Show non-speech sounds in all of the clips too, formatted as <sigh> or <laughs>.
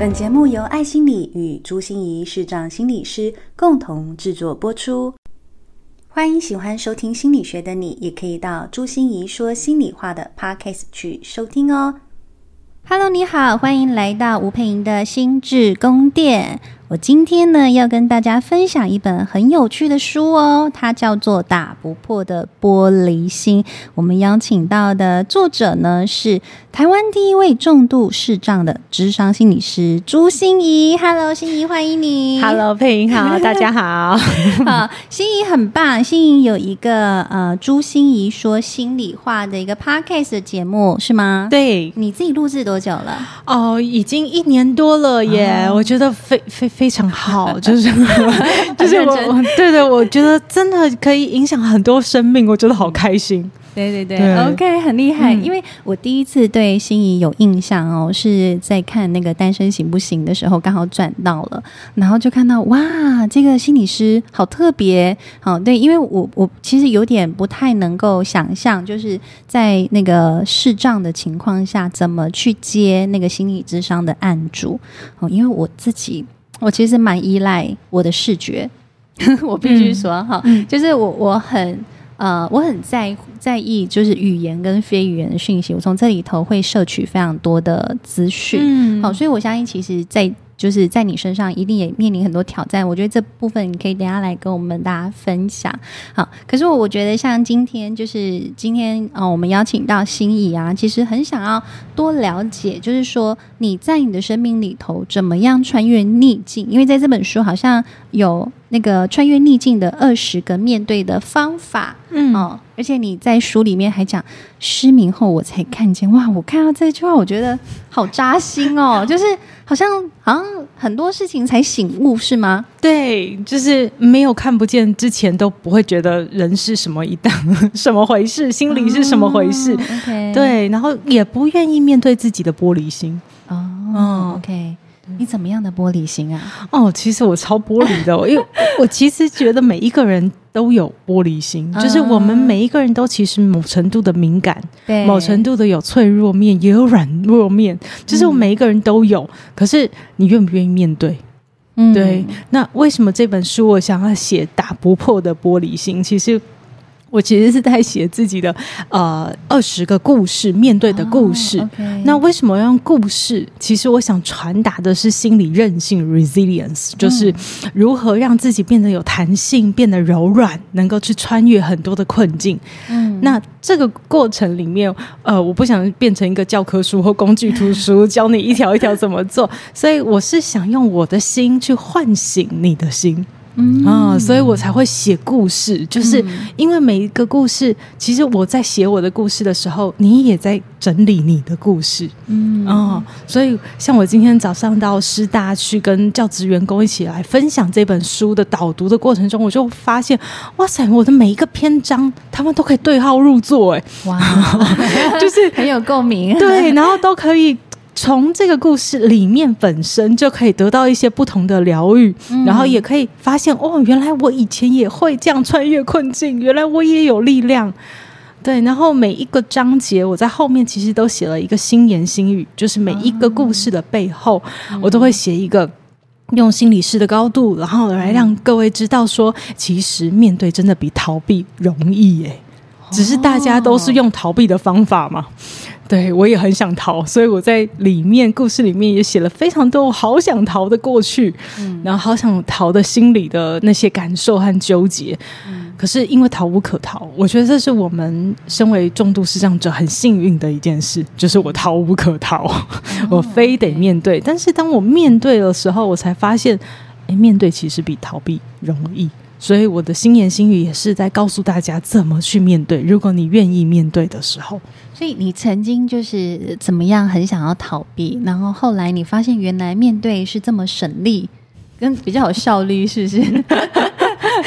本节目由爱心理与朱心怡视障心理师共同制作播出。欢迎喜欢收听心理学的你，也可以到朱心怡说心里话的 Podcast 去收听哦。Hello，你好，欢迎来到吴佩莹的心智宫殿。我今天呢，要跟大家分享一本很有趣的书哦，它叫做《打不破的玻璃心》。我们邀请到的作者呢，是台湾第一位重度视障的智商心理师朱心怡。Hello，心怡，欢迎你。Hello，姵莹好，大家好。<laughs> 好，心怡很棒。心怡有一个呃，朱心怡说心里话的一个 Podcast 的节目是吗？对，你自己录制多久了？哦，已经一年多了耶。Oh. 我觉得非非。非常好，<laughs> 就是就是我，对对，我觉得真的可以影响很多生命，我觉得好开心。对 <laughs> 对对，对，OK，很厉害。嗯、因为我第一次对心仪有印象哦，是在看那个《单身行不行》的时候，刚好转到了，然后就看到哇，这个心理师好特别。好，对，因为我我其实有点不太能够想象，就是在那个视障的情况下，怎么去接那个心理智商的案主。哦，因为我自己。我其实蛮依赖我的视觉，<laughs> 我必须说哈，嗯、就是我我很呃我很在在意就是语言跟非语言的讯息，我从这里头会摄取非常多的资讯，嗯、好，所以我相信其实，在就是在你身上一定也面临很多挑战，我觉得这部分你可以等下来跟我们大家分享。好，可是我我觉得像今天就是今天啊、我们邀请到心仪啊，其实很想要多了解，就是说你在你的生命里头怎么样穿越逆境，因为在这本书好像有。那个穿越逆境的二十个面对的方法，嗯哦，而且你在书里面还讲失明后我才看见，哇！我看到这句话，我觉得好扎心哦，<laughs> 就是好像好像很多事情才醒悟，是吗？对，就是没有看不见之前都不会觉得人是什么一档，<laughs> 什么回事，心里是什么回事，对，然后也不愿意面对自己的玻璃心，哦，哦，OK。你怎么样的玻璃心啊？哦，其实我超玻璃的，因为 <laughs> 我其实觉得每一个人都有玻璃心，就是我们每一个人都其实某程度的敏感，对，某程度的有脆弱面，也有软弱面，就是我们每一个人都有。嗯、可是你愿不愿意面对？嗯，对。那为什么这本书我想要写打不破的玻璃心？其实。我其实是在写自己的呃二十个故事，面对的故事。Oh. 那为什么要用故事？其实我想传达的是心理韧性 （resilience），就是如何让自己变得有弹性，变得柔软，能够去穿越很多的困境。嗯，那这个过程里面，呃，我不想变成一个教科书或工具图书，教你一条一条怎么做。所以我是想用我的心去唤醒你的心。嗯。啊，所以我才会写故事，就是因为每一个故事，其实我在写我的故事的时候，你也在整理你的故事，嗯。啊，所以像我今天早上到师大去跟教职员工一起来分享这本书的导读的过程中，我就发现，哇塞，我的每一个篇章，他们都可以对号入座，哎，哇，<laughs> 就是很有共鸣，对，然后都可以。从这个故事里面本身就可以得到一些不同的疗愈，嗯、然后也可以发现哦，原来我以前也会这样穿越困境，原来我也有力量。对，然后每一个章节我在后面其实都写了一个心言心语，就是每一个故事的背后，嗯、我都会写一个用心理师的高度，然后来让各位知道说，其实面对真的比逃避容易耶，只是大家都是用逃避的方法嘛。对，我也很想逃，所以我在里面故事里面也写了非常多我好想逃的过去，嗯，然后好想逃的心里的那些感受和纠结，嗯，可是因为逃无可逃，我觉得这是我们身为重度视障者很幸运的一件事，就是我逃无可逃，嗯，我非得面对。但是当我面对的时候，我才发现，诶，面对其实比逃避容易。所以我的心言心语也是在告诉大家怎么去面对。如果你愿意面对的时候，所以你曾经就是怎么样很想要逃避，然后后来你发现原来面对是这么省力，跟比较有效率，是不是？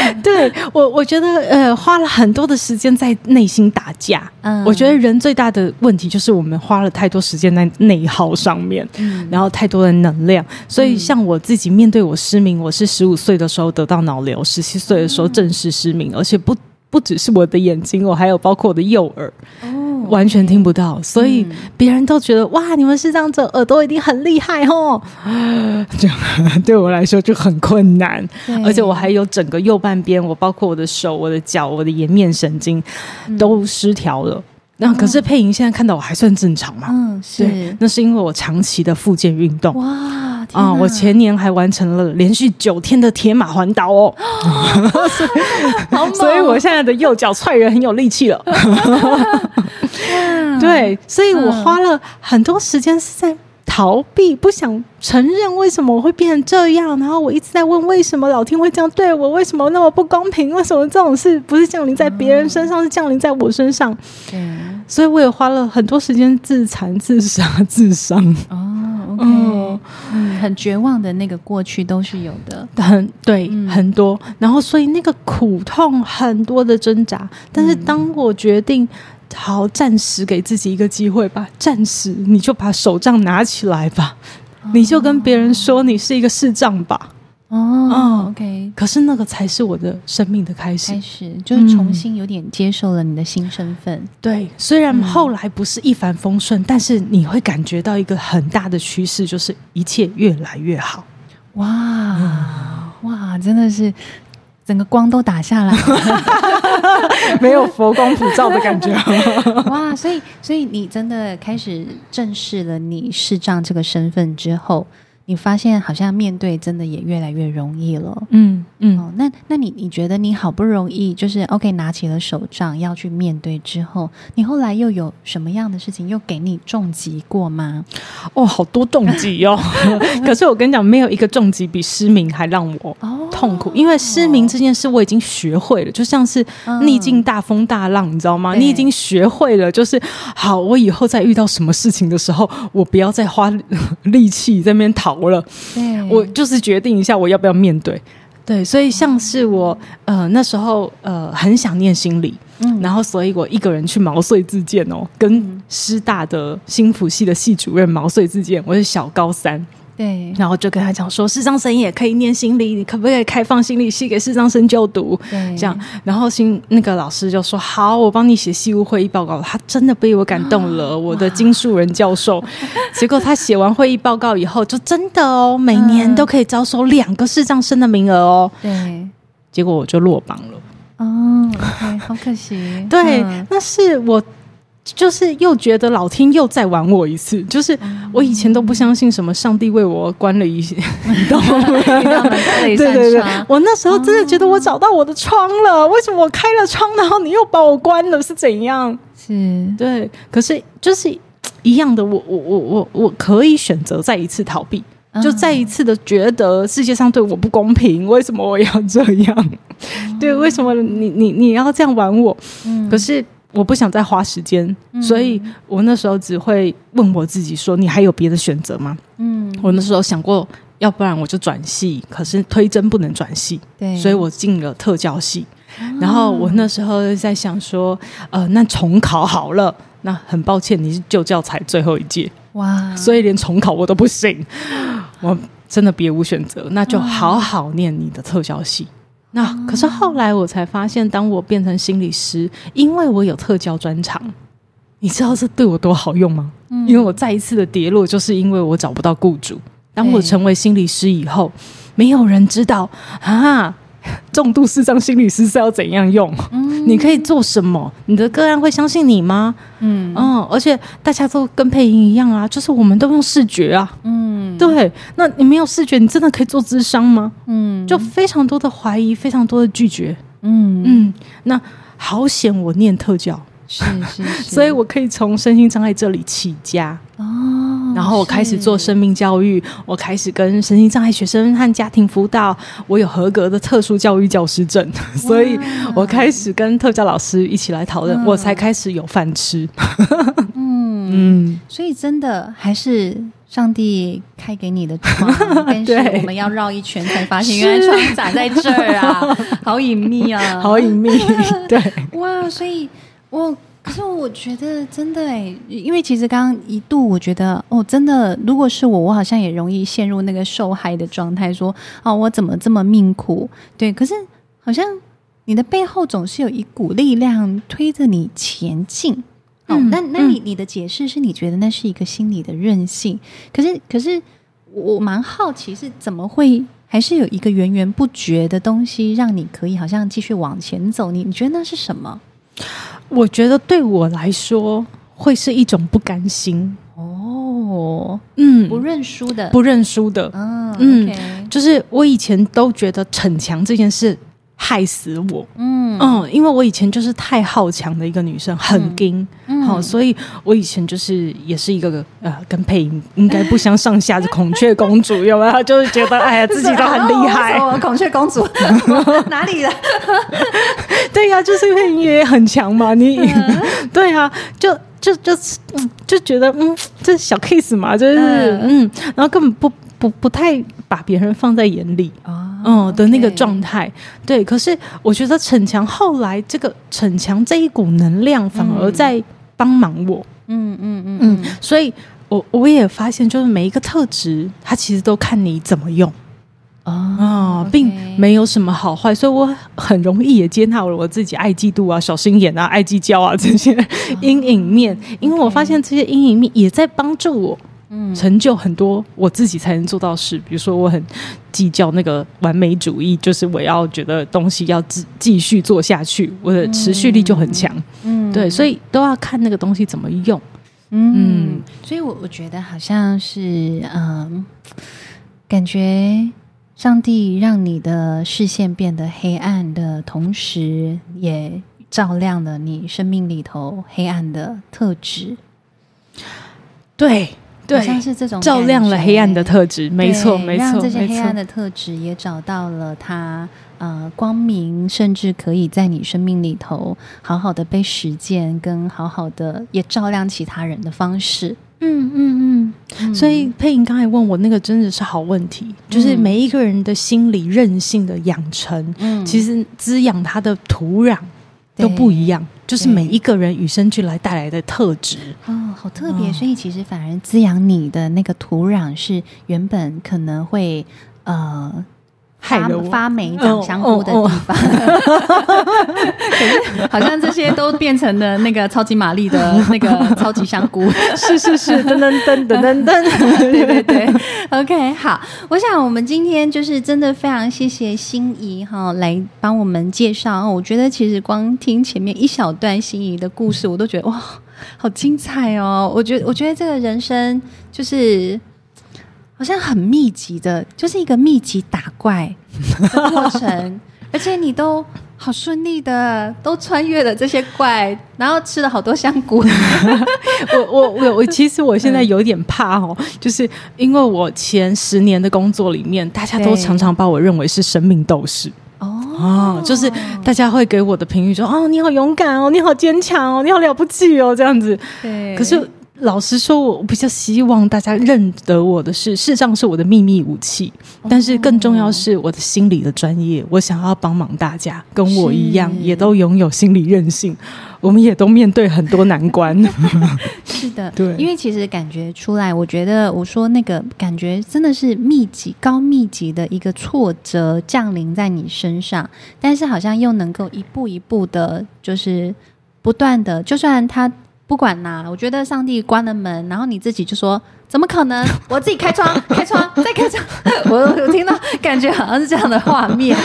<laughs> 对我，我觉得呃，花了很多的时间在内心打架。嗯，我觉得人最大的问题就是我们花了太多时间在内耗上面，嗯，然后太多的能量。所以像我自己面对我失明，我是十五岁的时候得到脑瘤，十七岁的时候正式失明，而且不不只是我的眼睛，我还有包括我的右耳，哦，完全听不到，所以别人都觉得、嗯、哇，你们视障者耳朵一定很厉害哦。<laughs> 这样 <laughs> 对我来说就很困难，而且我还有整个右半边，我包括我的手、我的脚、我的颜面神经都失调了。那、嗯、可是佩莹现在看到我还算正常嘛？嗯，是，那是因为我长期的复健运动。哇。啊、嗯！我前年还完成了连续九天的铁马环岛哦，<laughs> 所以，我现在的右脚踹人很有力气了。<laughs> 对，所以我花了很多时间是在逃避，不想承认为什么我会变成这样。然后我一直在问为什么老天会这样对我？为什么那么不公平？为什么这种事不是降临在别人身上，是降临在我身上？嗯，所以我也花了很多时间自残、自杀、自伤。哦，OK。嗯嗯，很绝望的那个过去都是有的，很对，嗯、很多。然后，所以那个苦痛，很多的挣扎。但是，当我决定，好，暂时给自己一个机会吧，暂时你就把手杖拿起来吧，哦、你就跟别人说你是一个视障吧。哦，哦，OK。可是那个才是我的生命的开始，开始就是重新有点接受了你的新身份。嗯、对，虽然后来不是一帆风顺，嗯、但是你会感觉到一个很大的趋势，就是一切越来越好。哇、嗯、哇，真的是整个光都打下来了，<laughs> 没有佛光普照的感觉。<laughs> 哇，所以所以你真的开始正视了你视障这个身份之后。你发现好像面对真的也越来越容易了，嗯嗯、哦。那那你你觉得你好不容易就是 OK 拿起了手杖要去面对之后，你后来又有什么样的事情又给你重击过吗？哦，好多重击哦。<laughs> 可是我跟你讲，没有一个重击比失明还让我痛苦，哦、因为失明这件事我已经学会了，就像是逆境大风大浪，你知道吗？嗯、你已经学会了，就是好，我以后再遇到什么事情的时候，我不要再花力气在那边逃。我了，对。我就是决定一下我要不要面对，对，所以像是我呃那时候呃很想念心理，嗯，然后所以我一个人去毛遂自荐哦，跟师大的心辅系的系主任毛遂自荐，我是小高三。对，然后就跟他讲说，视障生也可以念心理，你可不可以开放心理系给视障生就读？对，这样，然后新那个老师就说好，我帮你写系务会议报告。他真的被我感动了，<laughs> 哦、我的金树人教授。结果他写完会议报告以后，就真的哦，每年都可以招收两个视障生的名额哦。对，结果我就落榜了。哦好可惜。对，嗯、那是我。就是又觉得老天又再玩我一次，就是我以前都不相信什么上帝为我关了一些，对对对，我那时候真的觉得我找到我的窗了，为什么我开了窗，然后你又把我关了，是怎样？是。对，可是就是一样的，我我我我我可以选择再一次逃避，就再一次的觉得世界上对我不公平，为什么我要这样？对，为什么你你你要这样玩我？可是。我不想再花时间，嗯、所以我那时候只会问我自己说：“你还有别的选择吗？”嗯，我那时候想过，要不然我就转系，可是推甄不能转系，对，所以我进了特教系。嗯、然后我那时候在想说：“呃，那重考好了。”那很抱歉，你是旧教材最后一届，哇，所以连重考我都不行，我真的别无选择，那就好好念你的特教系。那可是后来我才发现，当我变成心理师，因为我有特教专长，你知道这对我多好用吗？嗯，因为我再一次的跌落，就是因为我找不到雇主。当我成为心理师以后，没有人知道啊。重度视障心理师是要怎样用？嗯，你可以做什么？你的个案会相信你吗？嗯嗯，而且大家都跟配音一样啊，就是我们都用视觉啊。嗯，对，那你没有视觉，你真的可以做智商吗？嗯，就非常多的怀疑，非常多的拒绝。嗯嗯，那好险，我念特教，是是 <laughs> 是，所以我可以从身心障碍这里起家。哦。然后我开始做生命教育，我开始跟身心障碍学生和家庭辅导，我有合格的特殊教育教师证，<laughs> 所以我开始跟特教老师一起来讨论，嗯、我才开始有饭吃。嗯嗯，所以真的还是上帝开给你的窗，<laughs> 但是我们要绕一圈才发现，<laughs> 原来窗长在这儿啊，好隐秘啊，<laughs> 好隐秘。对，哇，所以我。可是我觉得真的哎，因为其实刚刚一度我觉得哦，真的，如果是我，我好像也容易陷入那个受害的状态，说哦，我怎么这么命苦？对，可是好像你的背后总是有一股力量推着你前进。哦，嗯、那那你你的解释是你觉得那是一个心理的韧性，可是可是我蛮好奇是怎么会还是有一个源源不绝的东西让你可以好像继续往前走？你你觉得那是什么？我觉得对我来说会是一种不甘心哦，嗯，不认输的，不认输的，嗯、哦、嗯，就是我以前都觉得逞强这件事。害死我，嗯嗯，因为我以前就是太好强的一个女生，很硬，好，所以我以前就是也是一个呃，跟配音应该不相上下的孔雀公主，有没有？<laughs> 就是觉得哎呀，自己都很厉害。孔雀公主 <laughs> 哪里的？<laughs> 对呀，就是配音也很强嘛。你对呀，就就就就觉得嗯，这小 case 嘛，就是嗯，然后根本不不不太把别人放在眼里啊。嗯的那个状态.对，可是我觉得逞强后来这个逞强这一股能量反而在帮忙我，嗯嗯嗯嗯，所以我我也发现，就是每一个特质，它其实都看你怎么用啊.并没有什么好坏，所以我很容易也接纳了我自己爱嫉妒啊、小心眼啊、爱计较啊这些阴影面，Oh. 因为我发现这些阴影面也在帮助我。嗯，成就很多我自己才能做到事，比如说我很计较那个完美主义，就是我要觉得东西要继继续做下去，我的持续力就很强。嗯，对，所以都要看那个东西怎么用。嗯，嗯，所以我我觉得好像是，嗯，感觉上帝让你的视线变得黑暗的同时，也照亮了你生命里头黑暗的特质。对。对，像是这种照亮了黑暗的特质，没错，没错，让这些黑暗的特质也找到了它呃光明，甚至可以在你生命里头好好的被实践，跟好好的也照亮其他人的方式。嗯嗯嗯。所以佩莹刚才问我那个真的是好问题，就是每一个人的心理韧性的养成，嗯，其实滋养他的土壤都不一样。就是每一个人与生俱来带来的特质哦，好特别，所以其实反而滋养你的那个土壤是原本可能会呃。发发霉长香菇的地方，<laughs> 可是好像这些都变成了那个超级玛丽的那个超级香菇，是是是，噔噔噔噔噔噔，<laughs> 对对对，OK，好，我想我们今天就是真的非常谢谢心怡哈来帮我们介绍，我觉得其实光听前面一小段心怡的故事，我都觉得哇，好精彩哦！我觉得我觉得这个人生就是。好像很密集的，就是一个密集打怪的过程，而且你都好顺利的 <laughs> 都穿越了这些怪，然后吃了好多香菇。<laughs> 我我我我，其实我现在有点怕哦，就是因为我前十年的工作里面，大家都常常把我认为是生命斗士哦，哦，就是大家会给我的评语说哦，你好勇敢哦，你好坚强哦，你好了不起哦，这样子。对，可是。老实说，我比较希望大家认得我的是，事实上是我的秘密武器。但是更重要是我的心理的专业，我想要帮忙大家，跟我一样也都拥有心理韧性，我们也都面对很多难关。<laughs> <laughs> 是的，对，因为其实感觉出来，我觉得我说那个感觉真的是密集、高密集的一个挫折降临在你身上，但是好像又能够一步一步的，就是不断的，就算他。不管啦，我觉得上帝关了门，然后你自己就说：“怎么可能？<laughs> 我自己开窗，<laughs> 开窗，<laughs> 再开窗。”我我听到，感觉好像是这样的画面。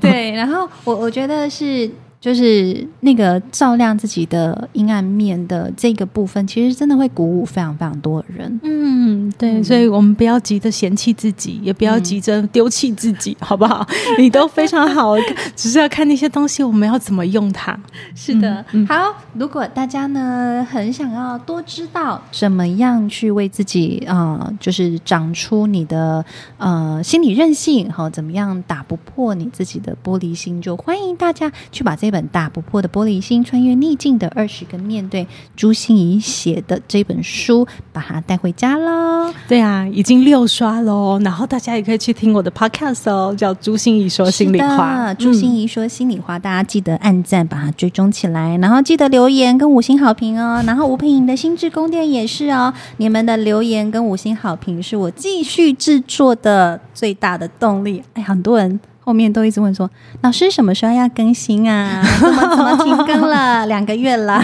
对，然后我我觉得是。就是那个照亮自己的阴暗面的这个部分，其实真的会鼓舞非常非常多的人。嗯，对，所以我们不要急着嫌弃自己，也不要急着丢弃自己，嗯、好不好？<laughs> 你都非常好，只是要看那些东西我们要怎么用它。是的，嗯、好。如果大家呢很想要多知道怎么样去为自己啊、呃，就是长出你的呃心理韧性，好，怎么样打不破你自己的玻璃心，就欢迎大家去把这。本打不破的玻璃心，穿越逆境的二十个面对，朱心怡写的这本书，把它带回家喽。对啊，已经六刷喽。然后大家也可以去听我的 podcast 哦，叫朱心怡说心里话。朱心怡说心里话，大家记得按赞，把它追踪起来，然后记得留言跟五星好评哦。然后吴佩颖的心智宫殿也是哦，你们的留言跟五星好评是我继续制作的最大的动力。哎，很多人。后面都一直问说：“老师什么时候要更新啊？怎么怎么停更了？<laughs> 两个月了。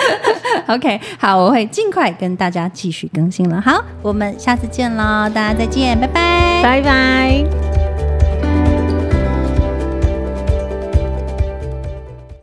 <laughs> ”OK，好，我会尽快跟大家继续更新了。好，我们下次见喽，大家再见，拜拜，拜拜。